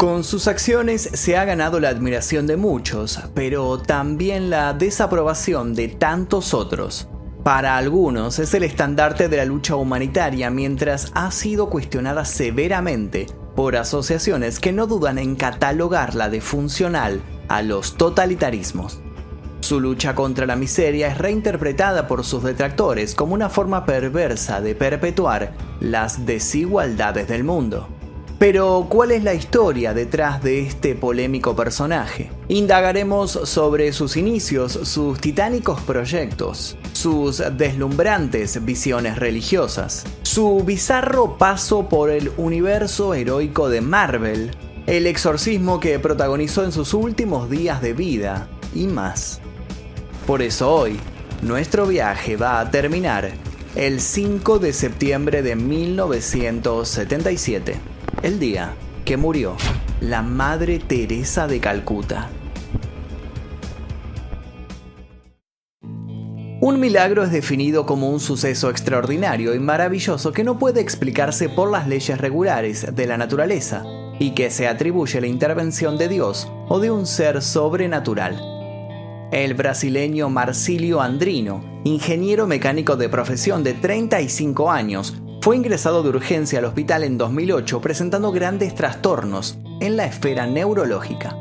Con sus acciones se ha ganado la admiración de muchos, pero también la desaprobación de tantos otros. Para algunos es el estandarte de la lucha humanitaria mientras ha sido cuestionada severamente por asociaciones que no dudan en catalogarla de funcional a los totalitarismos. Su lucha contra la miseria es reinterpretada por sus detractores como una forma perversa de perpetuar las desigualdades del mundo. Pero, ¿cuál es la historia detrás de este polémico personaje? Indagaremos sobre sus inicios, sus titánicos proyectos, sus deslumbrantes visiones religiosas, su bizarro paso por el universo heroico de Marvel, el exorcismo que protagonizó en sus últimos días de vida y más. Por eso hoy, nuestro viaje va a terminar el 5 de septiembre de 1977 el día que murió la Madre Teresa de Calcuta. Un milagro es definido como un suceso extraordinario y maravilloso que no puede explicarse por las leyes regulares de la naturaleza y que se atribuye la intervención de Dios o de un ser sobrenatural. El brasileño Marcilio Andrino, ingeniero mecánico de profesión de 35 años, fue ingresado de urgencia al hospital en 2008 presentando grandes trastornos en la esfera neurológica.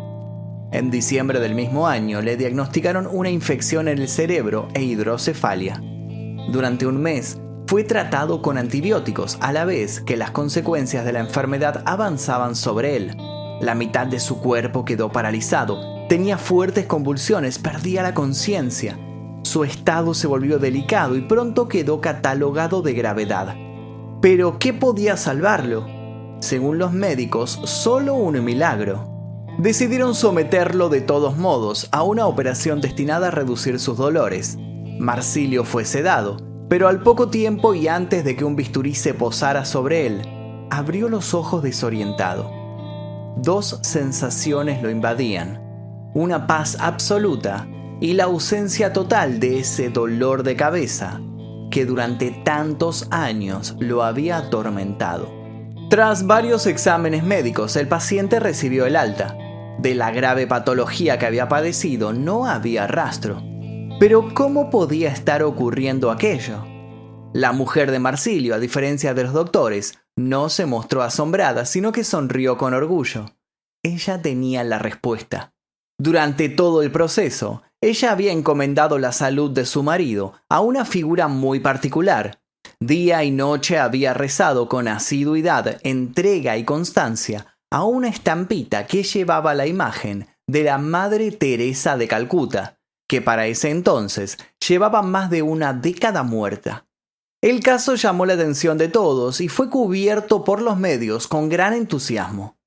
En diciembre del mismo año le diagnosticaron una infección en el cerebro e hidrocefalia. Durante un mes fue tratado con antibióticos a la vez que las consecuencias de la enfermedad avanzaban sobre él. La mitad de su cuerpo quedó paralizado, tenía fuertes convulsiones, perdía la conciencia. Su estado se volvió delicado y pronto quedó catalogado de gravedad. Pero ¿qué podía salvarlo? Según los médicos, solo un milagro. Decidieron someterlo de todos modos a una operación destinada a reducir sus dolores. Marsilio fue sedado, pero al poco tiempo y antes de que un bisturí se posara sobre él, abrió los ojos desorientado. Dos sensaciones lo invadían, una paz absoluta y la ausencia total de ese dolor de cabeza que durante tantos años lo había atormentado. Tras varios exámenes médicos, el paciente recibió el alta. De la grave patología que había padecido no había rastro. Pero ¿cómo podía estar ocurriendo aquello? La mujer de Marsilio, a diferencia de los doctores, no se mostró asombrada, sino que sonrió con orgullo. Ella tenía la respuesta. Durante todo el proceso, ella había encomendado la salud de su marido a una figura muy particular. Día y noche había rezado con asiduidad, entrega y constancia a una estampita que llevaba la imagen de la Madre Teresa de Calcuta, que para ese entonces llevaba más de una década muerta. El caso llamó la atención de todos y fue cubierto por los medios con gran entusiasmo.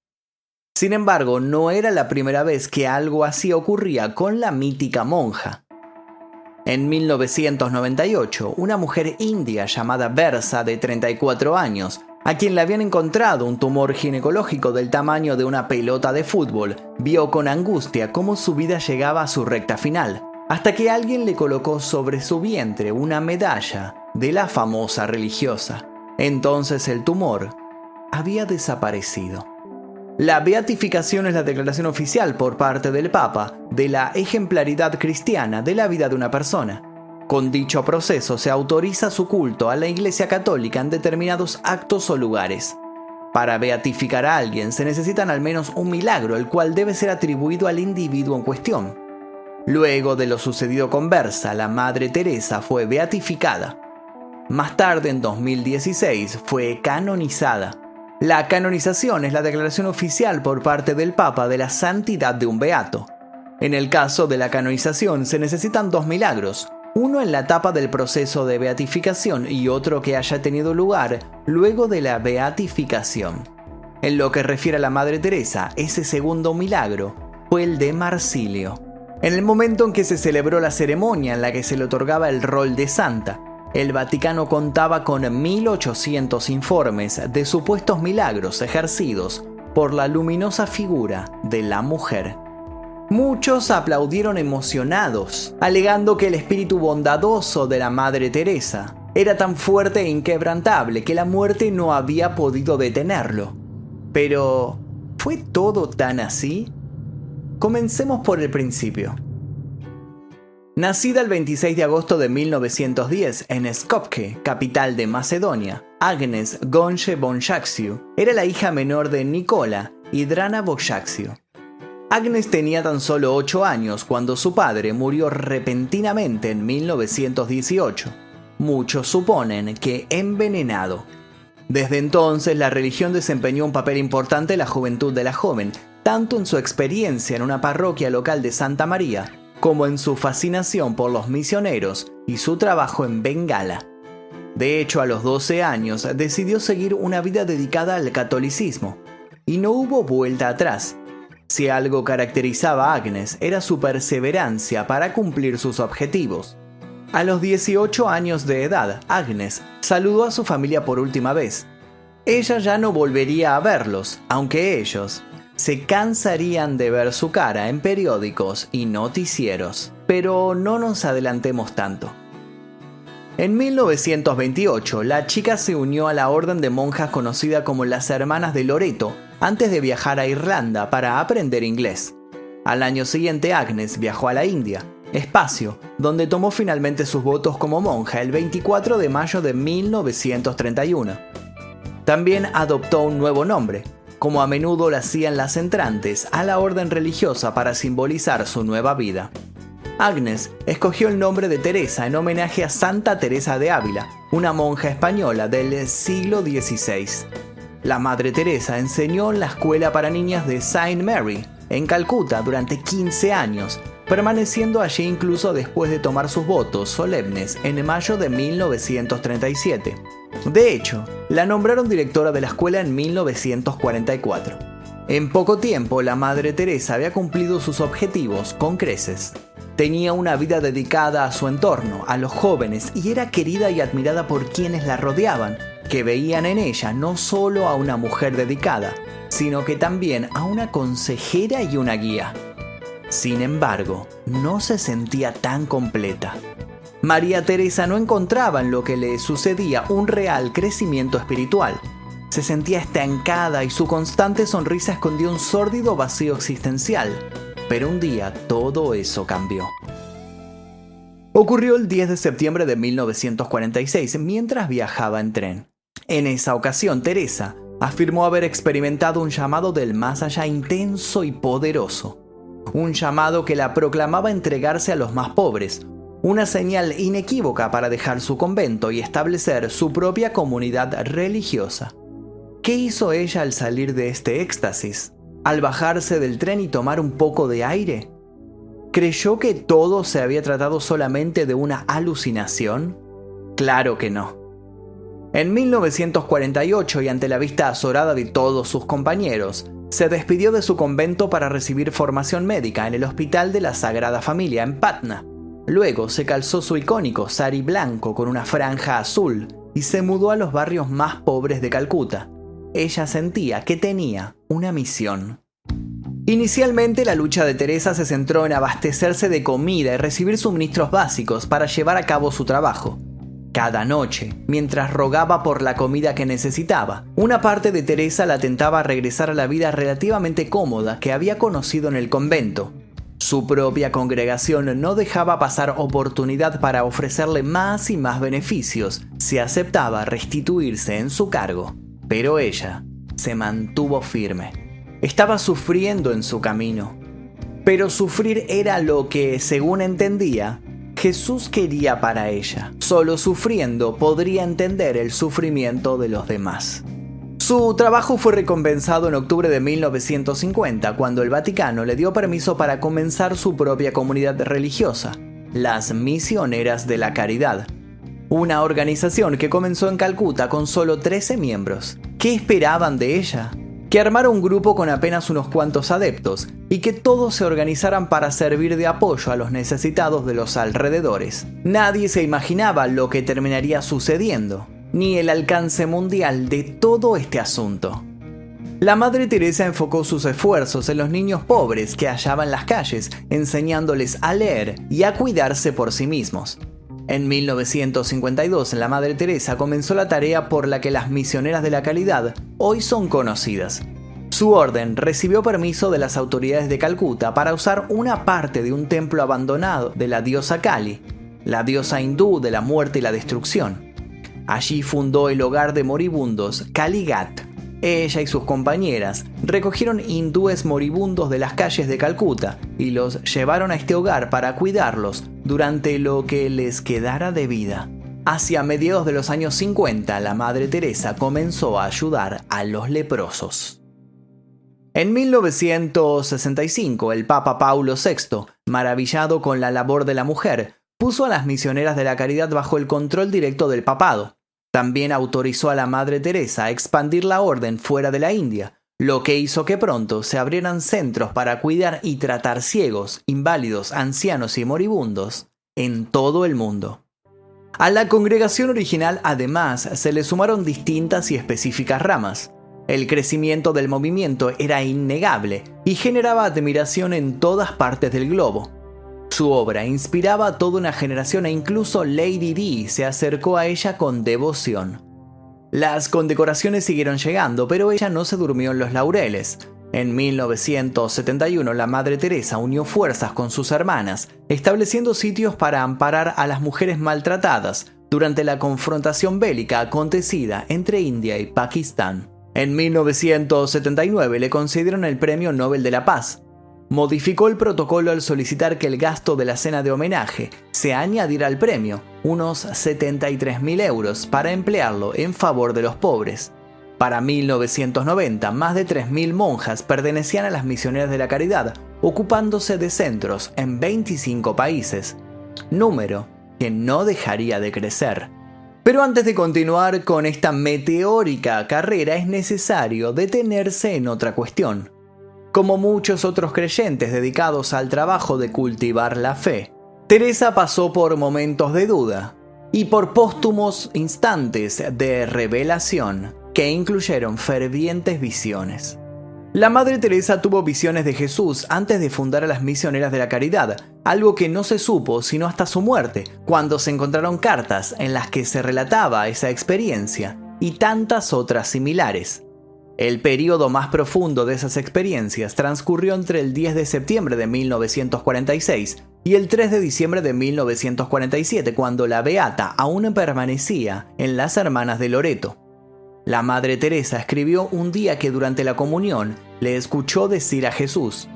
Sin embargo, no era la primera vez que algo así ocurría con la mítica monja. En 1998, una mujer india llamada Versa, de 34 años, a quien le habían encontrado un tumor ginecológico del tamaño de una pelota de fútbol, vio con angustia cómo su vida llegaba a su recta final, hasta que alguien le colocó sobre su vientre una medalla de la famosa religiosa. Entonces el tumor había desaparecido. La beatificación es la declaración oficial por parte del Papa de la ejemplaridad cristiana de la vida de una persona. Con dicho proceso se autoriza su culto a la Iglesia Católica en determinados actos o lugares. Para beatificar a alguien se necesitan al menos un milagro, el cual debe ser atribuido al individuo en cuestión. Luego de lo sucedido con Versa, la Madre Teresa fue beatificada. Más tarde, en 2016, fue canonizada. La canonización es la declaración oficial por parte del Papa de la santidad de un beato. En el caso de la canonización se necesitan dos milagros, uno en la etapa del proceso de beatificación y otro que haya tenido lugar luego de la beatificación. En lo que refiere a la Madre Teresa, ese segundo milagro fue el de Marsilio. En el momento en que se celebró la ceremonia en la que se le otorgaba el rol de santa, el Vaticano contaba con 1.800 informes de supuestos milagros ejercidos por la luminosa figura de la mujer. Muchos aplaudieron emocionados, alegando que el espíritu bondadoso de la Madre Teresa era tan fuerte e inquebrantable que la muerte no había podido detenerlo. Pero, ¿Fue todo tan así? Comencemos por el principio. Nacida el 26 de agosto de 1910 en Skopje, capital de Macedonia, Agnes Gonche Bonjaxiu era la hija menor de Nicola y Drana Bonjaxiu. Agnes tenía tan solo 8 años cuando su padre murió repentinamente en 1918. Muchos suponen que envenenado. Desde entonces la religión desempeñó un papel importante en la juventud de la joven, tanto en su experiencia en una parroquia local de Santa María como en su fascinación por los misioneros y su trabajo en Bengala. De hecho, a los 12 años decidió seguir una vida dedicada al catolicismo, y no hubo vuelta atrás. Si algo caracterizaba a Agnes era su perseverancia para cumplir sus objetivos. A los 18 años de edad, Agnes saludó a su familia por última vez. Ella ya no volvería a verlos, aunque ellos se cansarían de ver su cara en periódicos y noticieros. Pero no nos adelantemos tanto. En 1928, la chica se unió a la orden de monjas conocida como las Hermanas de Loreto antes de viajar a Irlanda para aprender inglés. Al año siguiente, Agnes viajó a la India, espacio donde tomó finalmente sus votos como monja el 24 de mayo de 1931. También adoptó un nuevo nombre, como a menudo lo hacían las entrantes a la orden religiosa para simbolizar su nueva vida. Agnes escogió el nombre de Teresa en homenaje a Santa Teresa de Ávila, una monja española del siglo XVI. La Madre Teresa enseñó en la escuela para niñas de Saint Mary, en Calcuta, durante 15 años, permaneciendo allí incluso después de tomar sus votos solemnes en mayo de 1937. De hecho, la nombraron directora de la escuela en 1944. En poco tiempo, la Madre Teresa había cumplido sus objetivos con creces. Tenía una vida dedicada a su entorno, a los jóvenes, y era querida y admirada por quienes la rodeaban, que veían en ella no solo a una mujer dedicada, sino que también a una consejera y una guía. Sin embargo, no se sentía tan completa. María Teresa no encontraba en lo que le sucedía un real crecimiento espiritual. Se sentía estancada y su constante sonrisa escondía un sórdido vacío existencial. Pero un día todo eso cambió. Ocurrió el 10 de septiembre de 1946 mientras viajaba en tren. En esa ocasión, Teresa afirmó haber experimentado un llamado del más allá intenso y poderoso. Un llamado que la proclamaba entregarse a los más pobres, una señal inequívoca para dejar su convento y establecer su propia comunidad religiosa. ¿Qué hizo ella al salir de este éxtasis? ¿Al bajarse del tren y tomar un poco de aire? ¿Creyó que todo se había tratado solamente de una alucinación? Claro que no. En 1948 y ante la vista azorada de todos sus compañeros, se despidió de su convento para recibir formación médica en el Hospital de la Sagrada Familia en Patna. Luego se calzó su icónico sari blanco con una franja azul y se mudó a los barrios más pobres de Calcuta. Ella sentía que tenía una misión. Inicialmente la lucha de Teresa se centró en abastecerse de comida y recibir suministros básicos para llevar a cabo su trabajo. Cada noche, mientras rogaba por la comida que necesitaba, una parte de Teresa la tentaba a regresar a la vida relativamente cómoda que había conocido en el convento, su propia congregación no dejaba pasar oportunidad para ofrecerle más y más beneficios si aceptaba restituirse en su cargo. Pero ella se mantuvo firme. Estaba sufriendo en su camino. Pero sufrir era lo que, según entendía, Jesús quería para ella. Solo sufriendo podría entender el sufrimiento de los demás. Su trabajo fue recompensado en octubre de 1950, cuando el Vaticano le dio permiso para comenzar su propia comunidad religiosa, las Misioneras de la Caridad, una organización que comenzó en Calcuta con solo 13 miembros. ¿Qué esperaban de ella? Que armara un grupo con apenas unos cuantos adeptos y que todos se organizaran para servir de apoyo a los necesitados de los alrededores. Nadie se imaginaba lo que terminaría sucediendo ni el alcance mundial de todo este asunto. La Madre Teresa enfocó sus esfuerzos en los niños pobres que hallaban las calles, enseñándoles a leer y a cuidarse por sí mismos. En 1952, la Madre Teresa comenzó la tarea por la que las misioneras de la calidad hoy son conocidas. Su orden recibió permiso de las autoridades de Calcuta para usar una parte de un templo abandonado de la diosa Kali, la diosa hindú de la muerte y la destrucción. Allí fundó el hogar de moribundos Kaligat. Ella y sus compañeras recogieron hindúes moribundos de las calles de Calcuta y los llevaron a este hogar para cuidarlos durante lo que les quedara de vida. Hacia mediados de los años 50, la Madre Teresa comenzó a ayudar a los leprosos. En 1965, el Papa Paulo VI, maravillado con la labor de la mujer, puso a las misioneras de la caridad bajo el control directo del papado. También autorizó a la Madre Teresa a expandir la orden fuera de la India, lo que hizo que pronto se abrieran centros para cuidar y tratar ciegos, inválidos, ancianos y moribundos en todo el mundo. A la congregación original además se le sumaron distintas y específicas ramas. El crecimiento del movimiento era innegable y generaba admiración en todas partes del globo. Su obra inspiraba a toda una generación e incluso Lady Di se acercó a ella con devoción. Las condecoraciones siguieron llegando, pero ella no se durmió en los laureles. En 1971 la Madre Teresa unió fuerzas con sus hermanas, estableciendo sitios para amparar a las mujeres maltratadas durante la confrontación bélica acontecida entre India y Pakistán. En 1979 le concedieron el Premio Nobel de la Paz. Modificó el protocolo al solicitar que el gasto de la cena de homenaje se añadiera al premio, unos 73.000 euros, para emplearlo en favor de los pobres. Para 1990, más de 3.000 monjas pertenecían a las misioneras de la caridad, ocupándose de centros en 25 países, número que no dejaría de crecer. Pero antes de continuar con esta meteórica carrera es necesario detenerse en otra cuestión. Como muchos otros creyentes dedicados al trabajo de cultivar la fe, Teresa pasó por momentos de duda y por póstumos instantes de revelación que incluyeron fervientes visiones. La Madre Teresa tuvo visiones de Jesús antes de fundar a las misioneras de la caridad, algo que no se supo sino hasta su muerte, cuando se encontraron cartas en las que se relataba esa experiencia y tantas otras similares. El periodo más profundo de esas experiencias transcurrió entre el 10 de septiembre de 1946 y el 3 de diciembre de 1947, cuando la Beata aún permanecía en las Hermanas de Loreto. La Madre Teresa escribió un día que durante la comunión le escuchó decir a Jesús,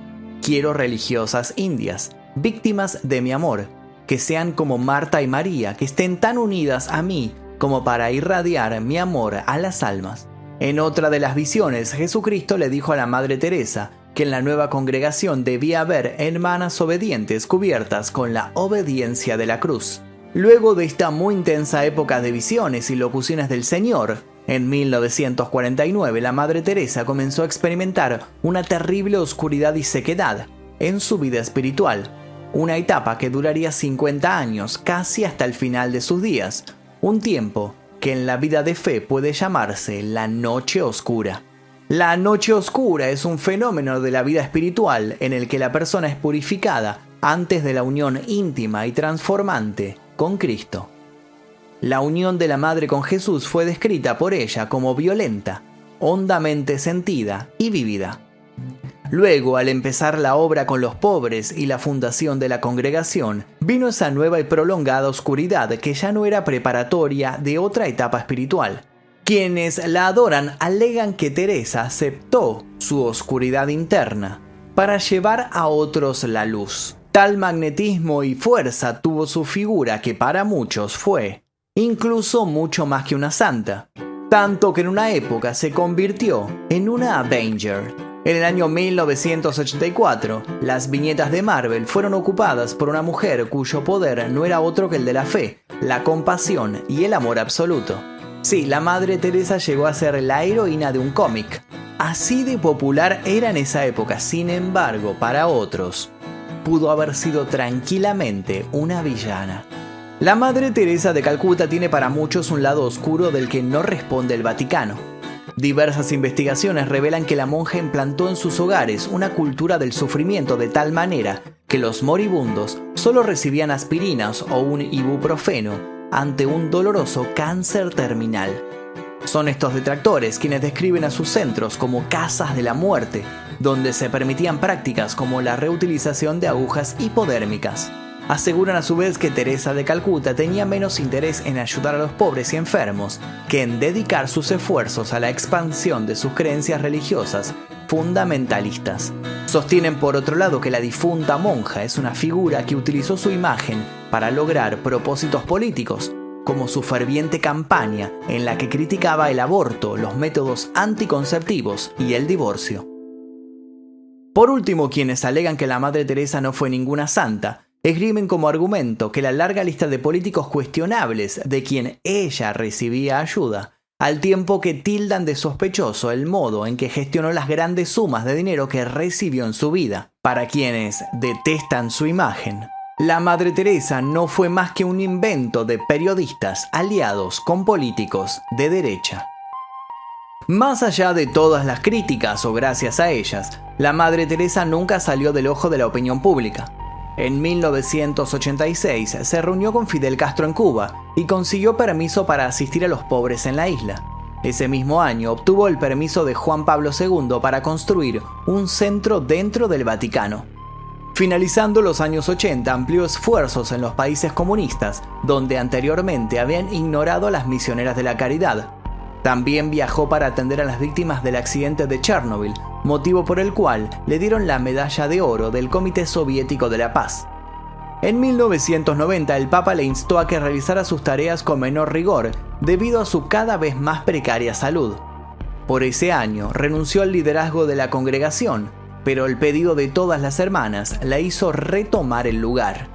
quiero religiosas indias, víctimas de mi amor, que sean como Marta y María, que estén tan unidas a mí como para irradiar mi amor a las almas. En otra de las visiones, Jesucristo le dijo a la Madre Teresa que en la nueva congregación debía haber hermanas obedientes cubiertas con la obediencia de la cruz. Luego de esta muy intensa época de visiones y locuciones del Señor, en 1949 la Madre Teresa comenzó a experimentar una terrible oscuridad y sequedad en su vida espiritual, una etapa que duraría 50 años, casi hasta el final de sus días, un tiempo que en la vida de fe puede llamarse la noche oscura. La noche oscura es un fenómeno de la vida espiritual en el que la persona es purificada antes de la unión íntima y transformante con Cristo. La unión de la Madre con Jesús fue descrita por ella como violenta, hondamente sentida y vivida. Luego, al empezar la obra con los pobres y la fundación de la congregación, vino esa nueva y prolongada oscuridad que ya no era preparatoria de otra etapa espiritual. Quienes la adoran alegan que Teresa aceptó su oscuridad interna para llevar a otros la luz. Tal magnetismo y fuerza tuvo su figura que para muchos fue incluso mucho más que una santa, tanto que en una época se convirtió en una Avenger. En el año 1984, las viñetas de Marvel fueron ocupadas por una mujer cuyo poder no era otro que el de la fe, la compasión y el amor absoluto. Sí, la Madre Teresa llegó a ser la heroína de un cómic. Así de popular era en esa época, sin embargo, para otros, pudo haber sido tranquilamente una villana. La Madre Teresa de Calcuta tiene para muchos un lado oscuro del que no responde el Vaticano. Diversas investigaciones revelan que la monja implantó en sus hogares una cultura del sufrimiento de tal manera que los moribundos solo recibían aspirinas o un ibuprofeno ante un doloroso cáncer terminal. Son estos detractores quienes describen a sus centros como casas de la muerte, donde se permitían prácticas como la reutilización de agujas hipodérmicas. Aseguran a su vez que Teresa de Calcuta tenía menos interés en ayudar a los pobres y enfermos que en dedicar sus esfuerzos a la expansión de sus creencias religiosas fundamentalistas. Sostienen por otro lado que la difunta monja es una figura que utilizó su imagen para lograr propósitos políticos, como su ferviente campaña en la que criticaba el aborto, los métodos anticonceptivos y el divorcio. Por último, quienes alegan que la Madre Teresa no fue ninguna santa, esgrimen como argumento que la larga lista de políticos cuestionables de quien ella recibía ayuda, al tiempo que tildan de sospechoso el modo en que gestionó las grandes sumas de dinero que recibió en su vida. Para quienes detestan su imagen, la Madre Teresa no fue más que un invento de periodistas aliados con políticos de derecha. Más allá de todas las críticas o gracias a ellas, la Madre Teresa nunca salió del ojo de la opinión pública. En 1986 se reunió con Fidel Castro en Cuba y consiguió permiso para asistir a los pobres en la isla. Ese mismo año obtuvo el permiso de Juan Pablo II para construir un centro dentro del Vaticano. Finalizando los años 80, amplió esfuerzos en los países comunistas, donde anteriormente habían ignorado a las misioneras de la caridad. También viajó para atender a las víctimas del accidente de Chernobyl, motivo por el cual le dieron la medalla de oro del Comité Soviético de la Paz. En 1990 el Papa le instó a que realizara sus tareas con menor rigor debido a su cada vez más precaria salud. Por ese año renunció al liderazgo de la congregación pero el pedido de todas las hermanas la hizo retomar el lugar.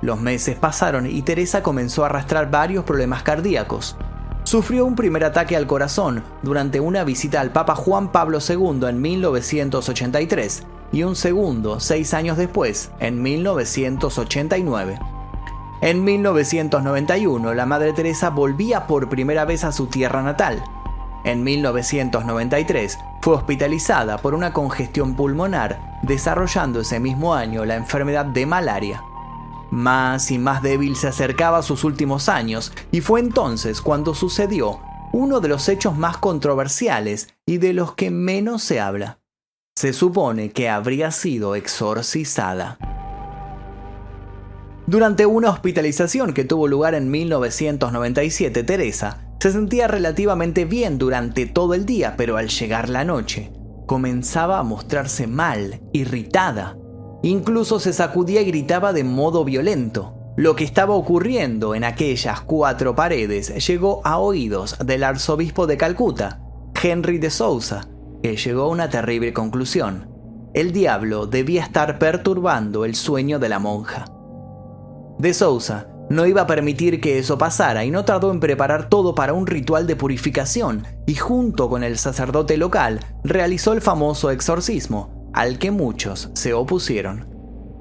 Los meses pasaron y Teresa comenzó a arrastrar varios problemas cardíacos. Sufrió un primer ataque al corazón durante una visita al Papa Juan Pablo II en 1983 y un segundo seis años después, en 1989. En 1991, la Madre Teresa volvía por primera vez a su tierra natal. En 1993, fue hospitalizada por una congestión pulmonar, desarrollando ese mismo año la enfermedad de malaria. Más y más débil se acercaba a sus últimos años y fue entonces cuando sucedió uno de los hechos más controversiales y de los que menos se habla. Se supone que habría sido exorcizada. Durante una hospitalización que tuvo lugar en 1997, Teresa se sentía relativamente bien durante todo el día, pero al llegar la noche, comenzaba a mostrarse mal, irritada. Incluso se sacudía y gritaba de modo violento. Lo que estaba ocurriendo en aquellas cuatro paredes llegó a oídos del arzobispo de Calcuta, Henry de Sousa, que llegó a una terrible conclusión. El diablo debía estar perturbando el sueño de la monja. De Sousa no iba a permitir que eso pasara y no tardó en preparar todo para un ritual de purificación y junto con el sacerdote local realizó el famoso exorcismo, al que muchos se opusieron.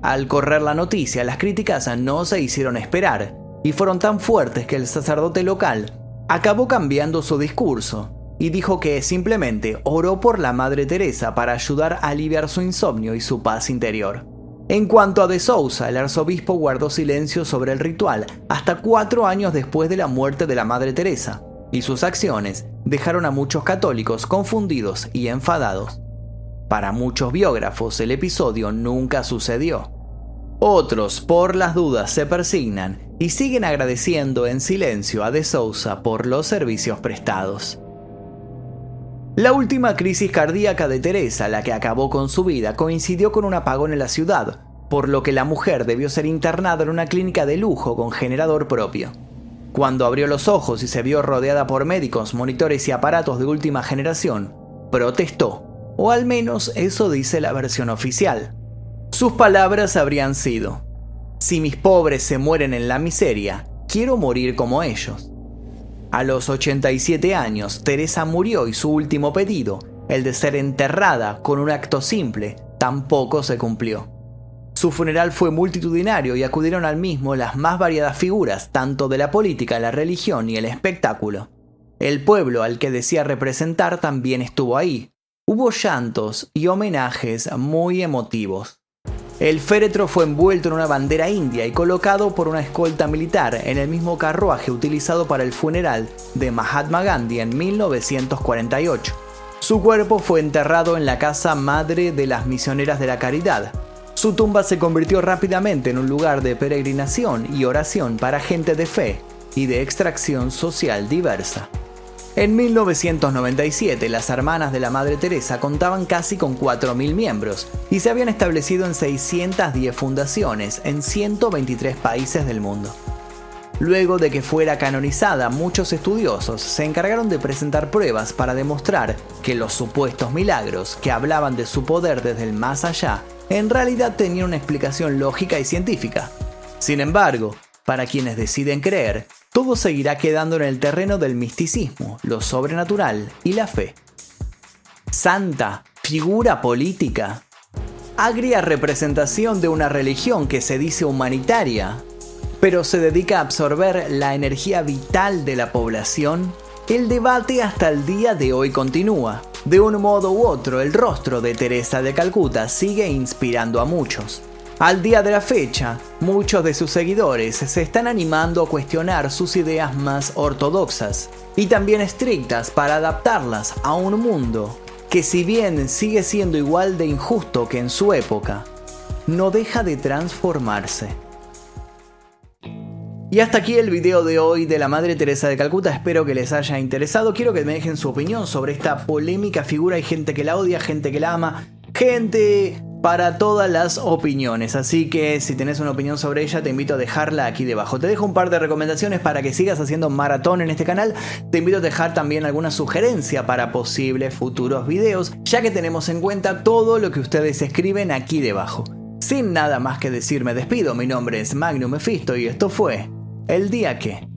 Al correr la noticia, las críticas no se hicieron esperar y fueron tan fuertes que el sacerdote local acabó cambiando su discurso y dijo que simplemente oró por la Madre Teresa para ayudar a aliviar su insomnio y su paz interior. En cuanto a De Sousa, el arzobispo guardó silencio sobre el ritual hasta cuatro años después de la muerte de la Madre Teresa, y sus acciones dejaron a muchos católicos confundidos y enfadados. Para muchos biógrafos el episodio nunca sucedió. Otros, por las dudas, se persignan y siguen agradeciendo en silencio a De Sousa por los servicios prestados. La última crisis cardíaca de Teresa, la que acabó con su vida, coincidió con un apagón en la ciudad, por lo que la mujer debió ser internada en una clínica de lujo con generador propio. Cuando abrió los ojos y se vio rodeada por médicos, monitores y aparatos de última generación, protestó, o al menos eso dice la versión oficial. Sus palabras habrían sido, si mis pobres se mueren en la miseria, quiero morir como ellos. A los 87 años, Teresa murió y su último pedido, el de ser enterrada con un acto simple, tampoco se cumplió. Su funeral fue multitudinario y acudieron al mismo las más variadas figuras, tanto de la política, la religión y el espectáculo. El pueblo al que decía representar también estuvo ahí. Hubo llantos y homenajes muy emotivos. El féretro fue envuelto en una bandera india y colocado por una escolta militar en el mismo carruaje utilizado para el funeral de Mahatma Gandhi en 1948. Su cuerpo fue enterrado en la casa madre de las misioneras de la caridad. Su tumba se convirtió rápidamente en un lugar de peregrinación y oración para gente de fe y de extracción social diversa. En 1997, las hermanas de la Madre Teresa contaban casi con 4.000 miembros y se habían establecido en 610 fundaciones en 123 países del mundo. Luego de que fuera canonizada, muchos estudiosos se encargaron de presentar pruebas para demostrar que los supuestos milagros que hablaban de su poder desde el más allá en realidad tenían una explicación lógica y científica. Sin embargo, para quienes deciden creer, todo seguirá quedando en el terreno del misticismo, lo sobrenatural y la fe. Santa, figura política. Agria representación de una religión que se dice humanitaria, pero se dedica a absorber la energía vital de la población, el debate hasta el día de hoy continúa. De un modo u otro, el rostro de Teresa de Calcuta sigue inspirando a muchos. Al día de la fecha, muchos de sus seguidores se están animando a cuestionar sus ideas más ortodoxas y también estrictas para adaptarlas a un mundo que si bien sigue siendo igual de injusto que en su época, no deja de transformarse. Y hasta aquí el video de hoy de la Madre Teresa de Calcuta, espero que les haya interesado, quiero que me dejen su opinión sobre esta polémica figura, hay gente que la odia, gente que la ama, gente para todas las opiniones. Así que si tenés una opinión sobre ella, te invito a dejarla aquí debajo. Te dejo un par de recomendaciones para que sigas haciendo maratón en este canal. Te invito a dejar también alguna sugerencia para posibles futuros videos, ya que tenemos en cuenta todo lo que ustedes escriben aquí debajo. Sin nada más que decir, me despido. Mi nombre es Magnum Mephisto y esto fue El Día que.